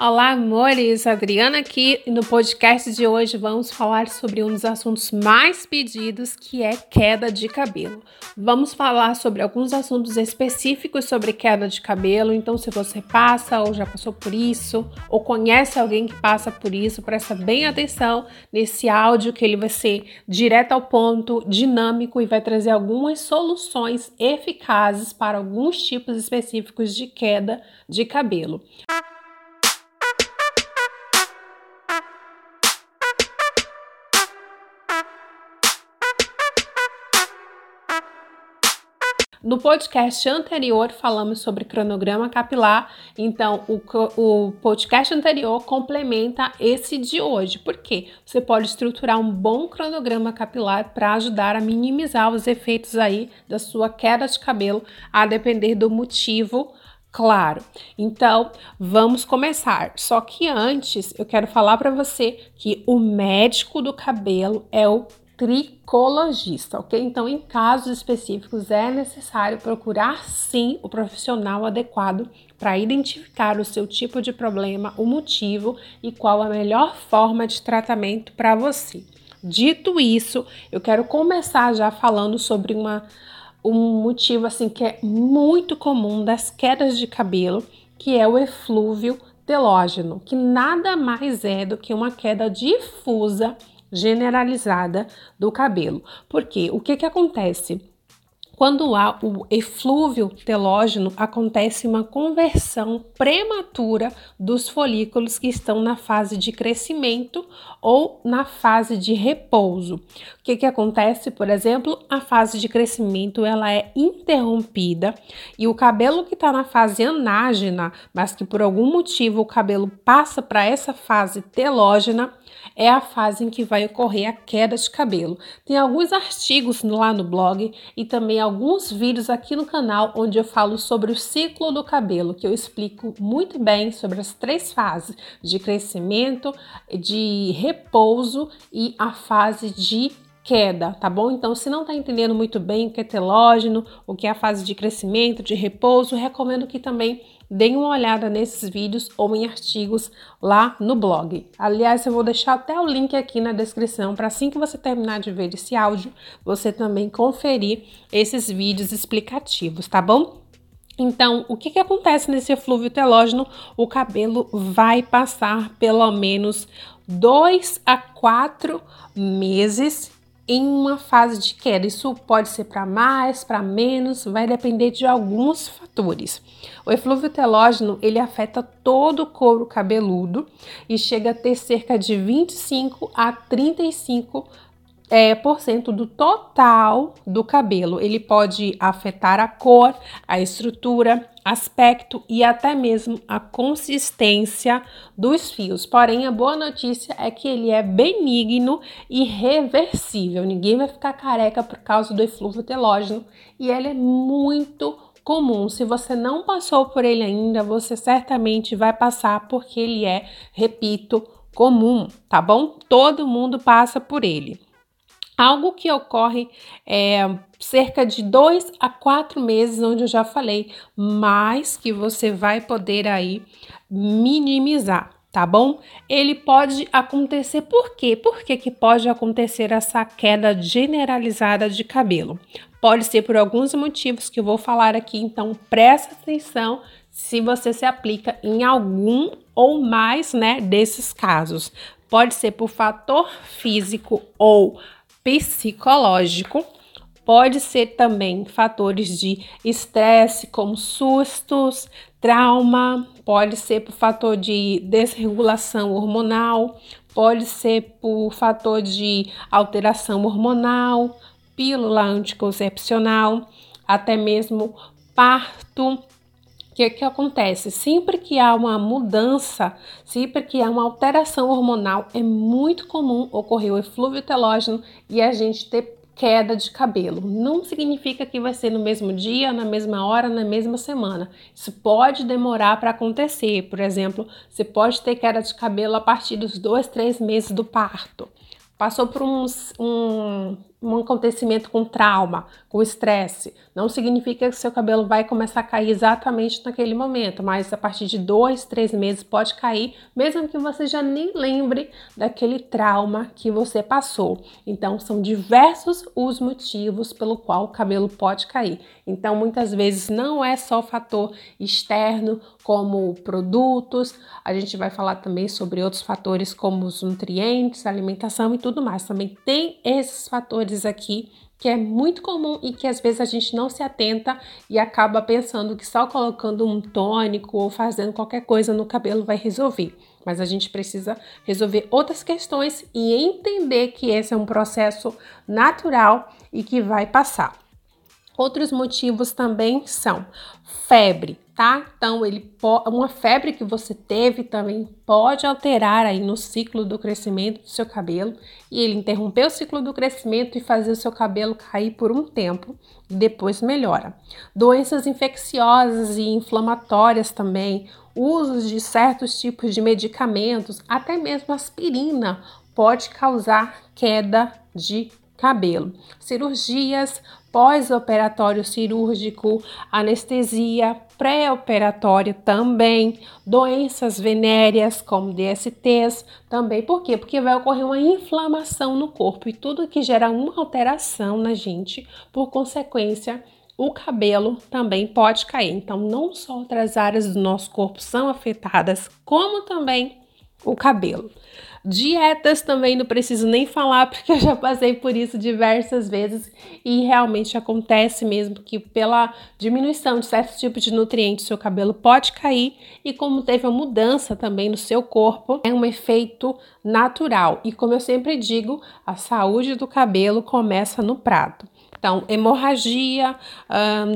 Olá, amores! Adriana aqui e no podcast de hoje vamos falar sobre um dos assuntos mais pedidos que é queda de cabelo. Vamos falar sobre alguns assuntos específicos sobre queda de cabelo, então se você passa ou já passou por isso ou conhece alguém que passa por isso, presta bem atenção nesse áudio que ele vai ser direto ao ponto, dinâmico e vai trazer algumas soluções eficazes para alguns tipos específicos de queda de cabelo. No podcast anterior falamos sobre cronograma capilar, então o, o podcast anterior complementa esse de hoje, porque você pode estruturar um bom cronograma capilar para ajudar a minimizar os efeitos aí da sua queda de cabelo, a depender do motivo Claro. Então, vamos começar. Só que antes, eu quero falar para você que o médico do cabelo é o tricologista, ok? Então, em casos específicos, é necessário procurar sim o profissional adequado para identificar o seu tipo de problema, o motivo e qual a melhor forma de tratamento para você. Dito isso, eu quero começar já falando sobre uma, um motivo assim que é muito comum das quedas de cabelo, que é o eflúvio telógeno, que nada mais é do que uma queda difusa generalizada do cabelo. Porque o que, que acontece? Quando há o eflúvio telógeno, acontece uma conversão prematura dos folículos que estão na fase de crescimento ou na fase de repouso. O que, que acontece, por exemplo, a fase de crescimento ela é interrompida e o cabelo que está na fase anágena, mas que por algum motivo o cabelo passa para essa fase telógena, é a fase em que vai ocorrer a queda de cabelo. Tem alguns artigos lá no blog e também alguns vídeos aqui no canal onde eu falo sobre o ciclo do cabelo, que eu explico muito bem sobre as três fases de crescimento, de repouso e a fase de queda, tá bom? Então, se não tá entendendo muito bem o que é telógeno, o que é a fase de crescimento, de repouso, recomendo que também deem uma olhada nesses vídeos ou em artigos lá no blog. Aliás, eu vou deixar até o link aqui na descrição para assim que você terminar de ver esse áudio, você também conferir esses vídeos explicativos, tá bom? Então, o que, que acontece nesse eflúvio telógeno? O cabelo vai passar pelo menos dois a quatro meses em uma fase de queda. Isso pode ser para mais, para menos, vai depender de alguns fatores. O eflúvio telógeno, ele afeta todo o couro cabeludo e chega a ter cerca de 25 a 35 é, por cento do total do cabelo. Ele pode afetar a cor, a estrutura, aspecto e até mesmo a consistência dos fios. Porém, a boa notícia é que ele é benigno e reversível. Ninguém vai ficar careca por causa do eflúvio telógeno e ele é muito comum. Se você não passou por ele ainda, você certamente vai passar porque ele é, repito, comum, tá bom? Todo mundo passa por ele. Algo que ocorre é, cerca de dois a quatro meses, onde eu já falei, mas que você vai poder aí minimizar, tá bom? Ele pode acontecer por quê? Por que, que pode acontecer essa queda generalizada de cabelo? Pode ser por alguns motivos que eu vou falar aqui, então presta atenção se você se aplica em algum ou mais, né, desses casos. Pode ser por fator físico ou psicológico. Pode ser também fatores de estresse, como sustos, trauma, pode ser por fator de desregulação hormonal, pode ser por fator de alteração hormonal, pílula anticoncepcional, até mesmo parto que, que acontece? Sempre que há uma mudança, sempre que há uma alteração hormonal, é muito comum ocorrer o eflúvio telógeno e a gente ter queda de cabelo. Não significa que vai ser no mesmo dia, na mesma hora, na mesma semana. Isso pode demorar para acontecer. Por exemplo, você pode ter queda de cabelo a partir dos dois, três meses do parto. Passou por uns, um um acontecimento com trauma, com estresse. Não significa que seu cabelo vai começar a cair exatamente naquele momento, mas a partir de dois, três meses pode cair, mesmo que você já nem lembre daquele trauma que você passou. Então, são diversos os motivos pelo qual o cabelo pode cair. Então, muitas vezes não é só fator externo, como produtos, a gente vai falar também sobre outros fatores como os nutrientes, alimentação e tudo mais. Também tem esses fatores aqui que é muito comum e que às vezes a gente não se atenta e acaba pensando que só colocando um tônico ou fazendo qualquer coisa no cabelo vai resolver. Mas a gente precisa resolver outras questões e entender que esse é um processo natural e que vai passar. Outros motivos também são febre, tá? Então, ele uma febre que você teve também pode alterar aí no ciclo do crescimento do seu cabelo e ele interromper o ciclo do crescimento e fazer o seu cabelo cair por um tempo e depois melhora. Doenças infecciosas e inflamatórias também, usos de certos tipos de medicamentos, até mesmo aspirina pode causar queda de cabelo. Cirurgias pós-operatório cirúrgico, anestesia pré-operatória também, doenças venéreas como DSTs também. Por quê? Porque vai ocorrer uma inflamação no corpo e tudo que gera uma alteração na gente, por consequência, o cabelo também pode cair. Então, não só outras áreas do nosso corpo são afetadas, como também o cabelo. Dietas também não preciso nem falar, porque eu já passei por isso diversas vezes e realmente acontece mesmo que pela diminuição de certos tipos de nutrientes, seu cabelo pode cair e como teve uma mudança também no seu corpo, é um efeito natural. E como eu sempre digo, a saúde do cabelo começa no prato. Então, hemorragia,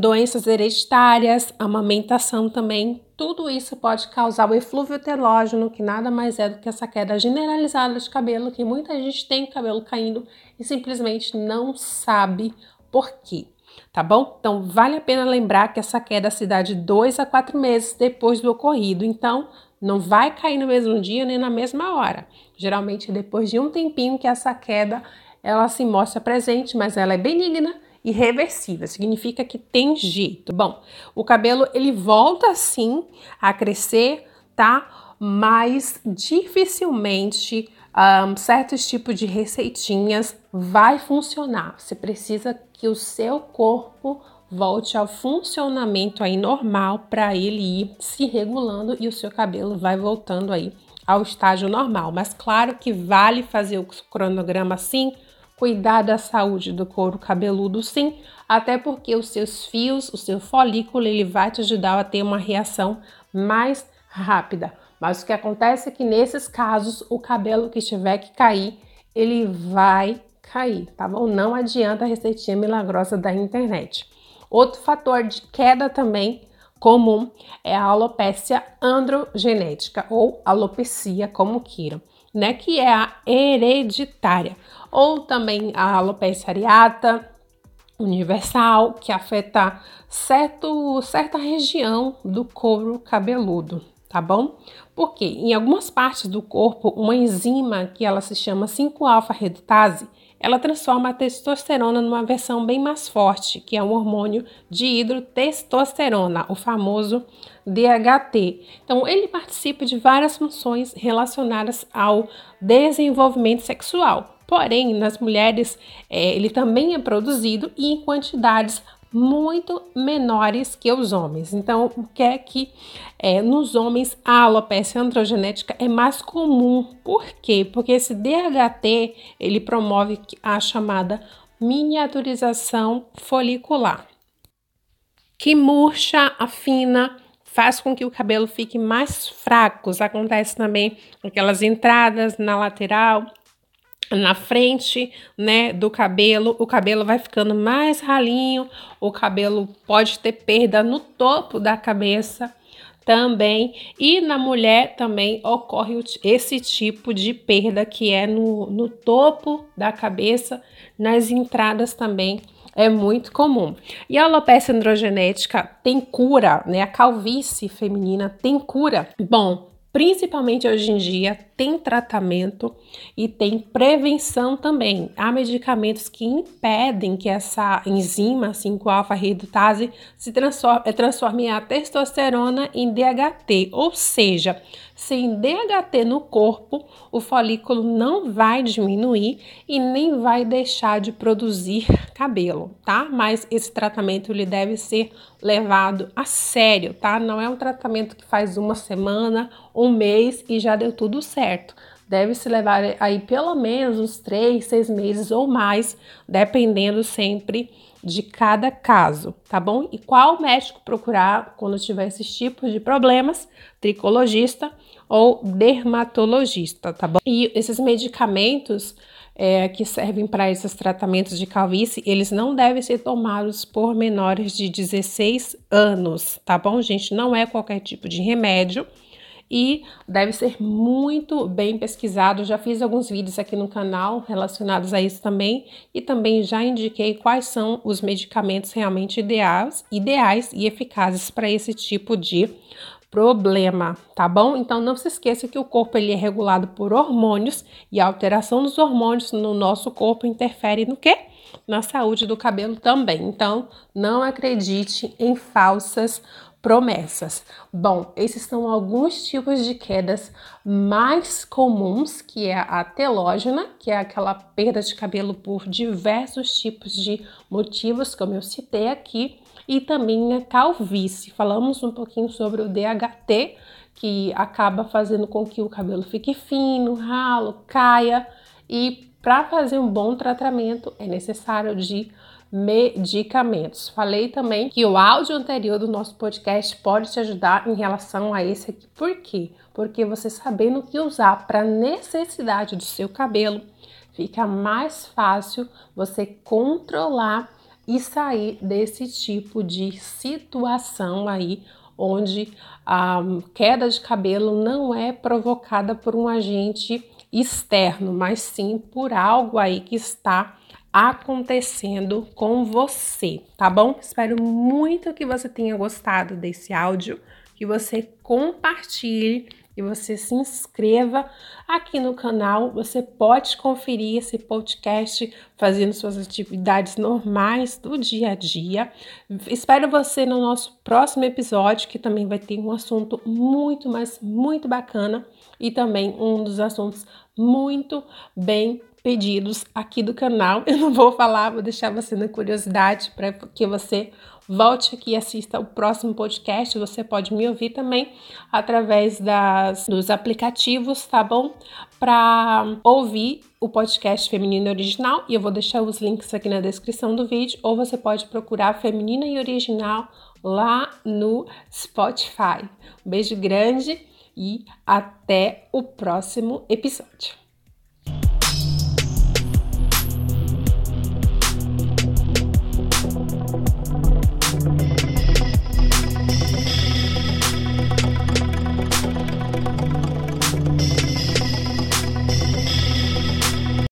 doenças hereditárias, amamentação também, tudo isso pode causar o eflúvio telógeno, que nada mais é do que essa queda generalizada de cabelo, que muita gente tem cabelo caindo e simplesmente não sabe por quê. Tá bom? Então, vale a pena lembrar que essa queda se dá de dois a quatro meses depois do ocorrido. Então, não vai cair no mesmo dia nem na mesma hora. Geralmente, depois de um tempinho que essa queda ela se mostra presente, mas ela é benigna e reversível, significa que tem jeito. Bom, o cabelo ele volta sim a crescer, tá? Mas dificilmente um, certos tipos de receitinhas vai funcionar. Você precisa que o seu corpo volte ao funcionamento aí normal para ele ir se regulando e o seu cabelo vai voltando aí ao estágio normal. Mas claro que vale fazer o cronograma sim cuidar da saúde do couro cabeludo, sim, até porque os seus fios, o seu folículo, ele vai te ajudar a ter uma reação mais rápida. Mas o que acontece é que nesses casos, o cabelo que tiver que cair, ele vai cair, tá bom? Não adianta a receitinha milagrosa da internet. Outro fator de queda também comum é a alopecia androgenética ou alopecia, como queiram, né? Que é a hereditária ou também a alopecia areata universal, que afeta certo, certa região do couro cabeludo, tá bom? Porque em algumas partes do corpo, uma enzima que ela se chama 5-alfa-redutase, ela transforma a testosterona numa versão bem mais forte, que é um hormônio de hidrotestosterona, o famoso DHT. Então, ele participa de várias funções relacionadas ao desenvolvimento sexual, Porém, nas mulheres, é, ele também é produzido e em quantidades muito menores que os homens. Então, o que é que é, nos homens a alopecia androgenética é mais comum? Por quê? Porque esse DHT ele promove a chamada miniaturização folicular, que murcha, afina, faz com que o cabelo fique mais fraco. Acontece também aquelas entradas na lateral na frente, né, do cabelo, o cabelo vai ficando mais ralinho, o cabelo pode ter perda no topo da cabeça também, e na mulher também ocorre esse tipo de perda que é no, no topo da cabeça, nas entradas também é muito comum. E a alopecia androgenética tem cura, né? A calvície feminina tem cura. Bom, principalmente hoje em dia, tem tratamento e tem prevenção também. Há medicamentos que impedem que essa enzima 5-alfa-redutase se transforme, eh, transforme a testosterona em DHT, ou seja, sem DHT no corpo, o folículo não vai diminuir e nem vai deixar de produzir cabelo, tá? Mas esse tratamento ele deve ser levado a sério, tá? Não é um tratamento que faz uma semana, um mês e já deu tudo certo. Deve se levar aí pelo menos uns três, seis meses ou mais, dependendo sempre de cada caso, tá bom? E qual médico procurar quando tiver esses tipos de problemas? Tricologista ou dermatologista, tá bom? E esses medicamentos é, que servem para esses tratamentos de calvície, eles não devem ser tomados por menores de 16 anos, tá bom, gente? Não é qualquer tipo de remédio e deve ser muito bem pesquisado. Já fiz alguns vídeos aqui no canal relacionados a isso também e também já indiquei quais são os medicamentos realmente ideais, ideais e eficazes para esse tipo de problema, tá bom? Então não se esqueça que o corpo ele é regulado por hormônios e a alteração dos hormônios no nosso corpo interfere no quê? Na saúde do cabelo também. Então não acredite em falsas promessas. Bom, esses são alguns tipos de quedas mais comuns, que é a telógena, que é aquela perda de cabelo por diversos tipos de motivos, como eu citei aqui, e também a calvície. Falamos um pouquinho sobre o DHT, que acaba fazendo com que o cabelo fique fino, ralo, caia, e para fazer um bom tratamento é necessário de medicamentos. Falei também que o áudio anterior do nosso podcast pode te ajudar em relação a esse aqui. Por quê? Porque você sabendo o que usar para necessidade do seu cabelo, fica mais fácil você controlar e sair desse tipo de situação aí onde a queda de cabelo não é provocada por um agente externo, mas sim por algo aí que está acontecendo com você, tá bom? Espero muito que você tenha gostado desse áudio, que você compartilhe e você se inscreva aqui no canal. Você pode conferir esse podcast fazendo suas atividades normais do dia a dia. Espero você no nosso próximo episódio, que também vai ter um assunto muito, mas muito bacana e também um dos assuntos muito bem pedidos aqui do canal. Eu não vou falar, vou deixar você na curiosidade para que você volte aqui e assista o próximo podcast. Você pode me ouvir também através das, dos aplicativos, tá bom? Para ouvir o podcast Feminino Original, e eu vou deixar os links aqui na descrição do vídeo, ou você pode procurar Feminina e Original lá no Spotify. Um beijo grande e até o próximo episódio.